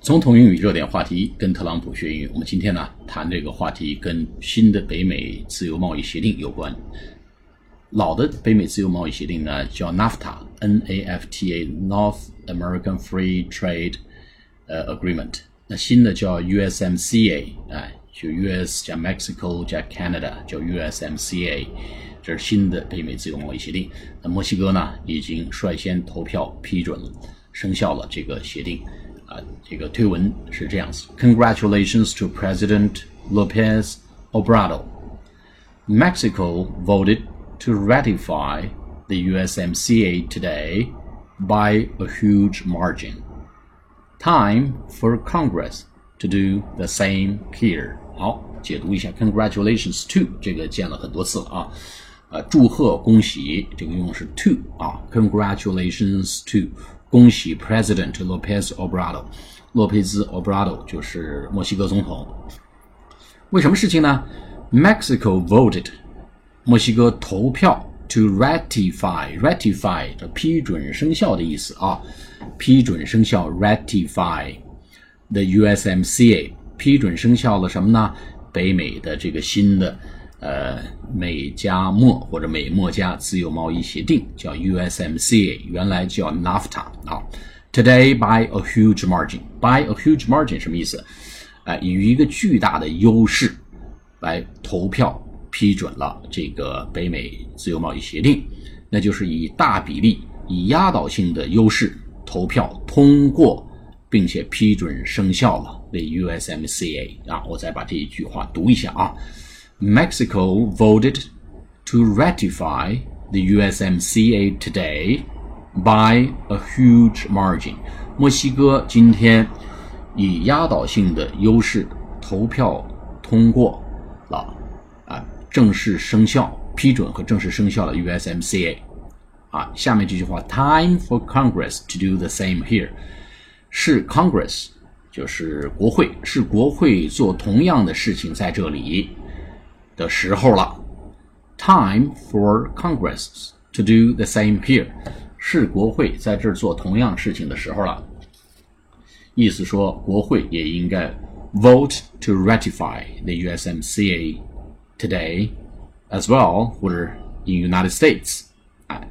总统英语热点话题，跟特朗普学英语。我们今天呢谈这个话题跟新的北美自由贸易协定有关。老的北美自由贸易协定呢叫 NAFTA（N-A-F-T-A），North American Free Trade 呃 Agreement。那新的叫 USMCA，哎，就 US 加 Mexico 加 Canada 叫 USMCA，这是新的北美自由贸易协定。那墨西哥呢已经率先投票批准了，生效了这个协定。啊，这个推文是这样子：Congratulations to President Lopez Obrador. Mexico voted to ratify the USMCA today by a huge margin. Time for Congress to do the same here. 好，解读一下，Congratulations to 这个见了很多次了啊，呃，祝贺、恭喜，这个用的是 to 啊，Congratulations to 恭喜 President Lopez Obrador，洛佩兹 Obrador 就是墨西哥总统。为什么事情呢？Mexico voted，墨西哥投票 to ratify，ratify 的批准生效的意思啊，批准生效 ratify the USMCA，批准生效了什么呢？北美的这个新的。呃，美加墨或者美墨加自由贸易协定叫 USMCA，原来叫 NAFTA 啊。Today by a huge margin，by a huge margin 什么意思？哎，以一个巨大的优势来投票批准了这个北美自由贸易协定，那就是以大比例、以压倒性的优势投票通过，并且批准生效了。The USMCA 啊，我再把这一句话读一下啊。Mexico voted to ratify the USMCA today by a huge margin. 墨西哥今天以压倒性的优势投票通过了啊，正式生效、批准和正式生效的 USMCA。啊，下面这句话：Time for Congress to do the same here。是 Congress，就是国会，是国会做同样的事情在这里。的时候了。Time for Congress to do the same here，是国会在这儿做同样事情的时候了。意思说，国会也应该 vote to ratify the USMCA today as well，或者 in United States。哎，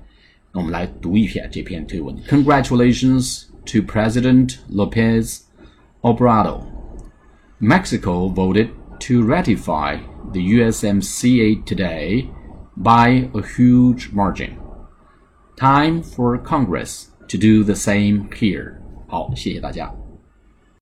那我们来读一篇这篇推文。Congratulations to President Lopez Obrador. Mexico voted to ratify the USMCA today by a huge margin. Time for Congress to do the same here. 好，谢谢大家。